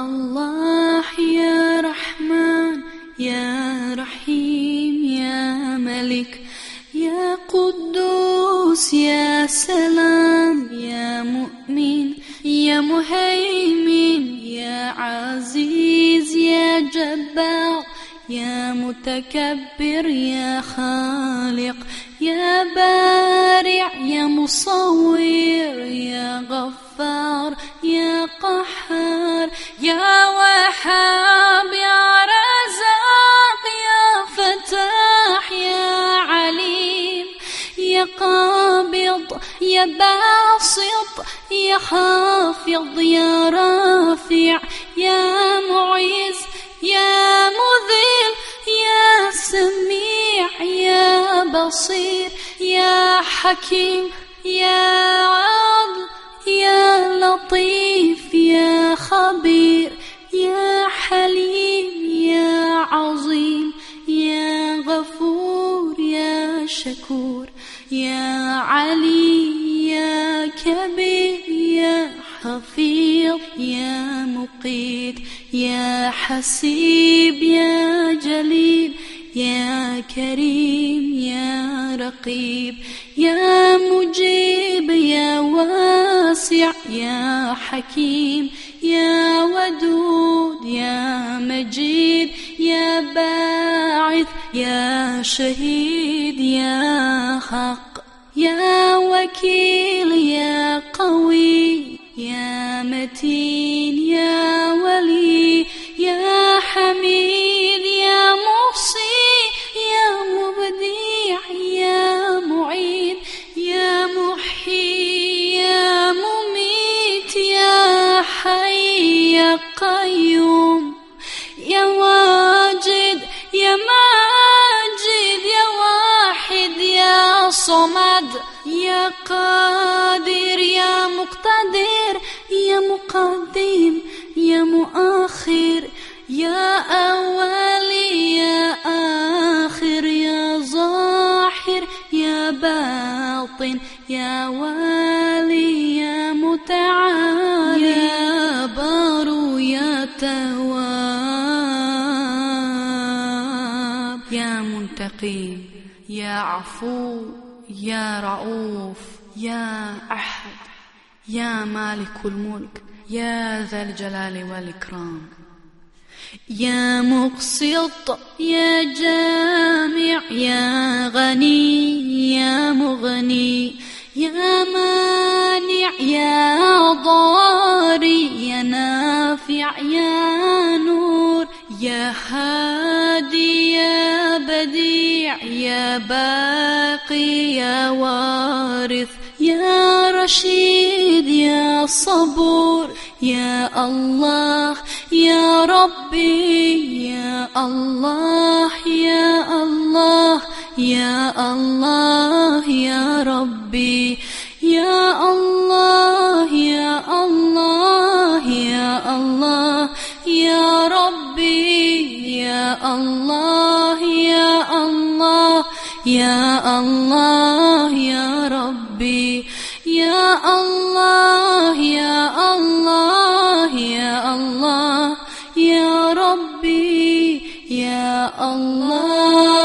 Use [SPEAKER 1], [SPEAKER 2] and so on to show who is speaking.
[SPEAKER 1] الله يا رحمن يا رحيم يا ملك يا قدوس يا سلام يا مؤمن يا مهيمن يا عزيز يا جبار يا متكبر يا خالق يا بارع يا مصور يا غفور. وهاب يا رزاق يا فتاح يا عليم. يا قابض يا باسط يا خافض يا رافع يا معز يا مذل يا سميع يا بصير يا حكيم يا عدل يا لطيف. يا علي يا كبير يا حفيظ يا مقيت يا حسيب يا جليل يا كريم يا رقيب يا مجيب يا واسع يا حكيم يا ودود يا شهيد يا حق يا وكيل يا قوي يا متين قادر يا مقتدر يا مقدم يا مؤخر يا أول يا آخر يا ظاهر يا باطن يا والي يا متعال يا بار يا تواب يا منتقم يا عفو يا رؤوف. يا أحد يا مالك الملك يا ذا الجلال والإكرام. يا مقسط يا جامع يا غني يا مغني يا مانع يا ضاري يا نافع يا نور يا هادي يا بديع يا باقي يا وارث يا رشيد يا صبور يا الله يا ربي يا الله يا الله يا الله يا ربي يا الله يا الله يا الله يا ربي يا الله. Ya Allah ya Rabbi. Ya Allah ya Allah ya Allah. Ya Rabbi ya Allah.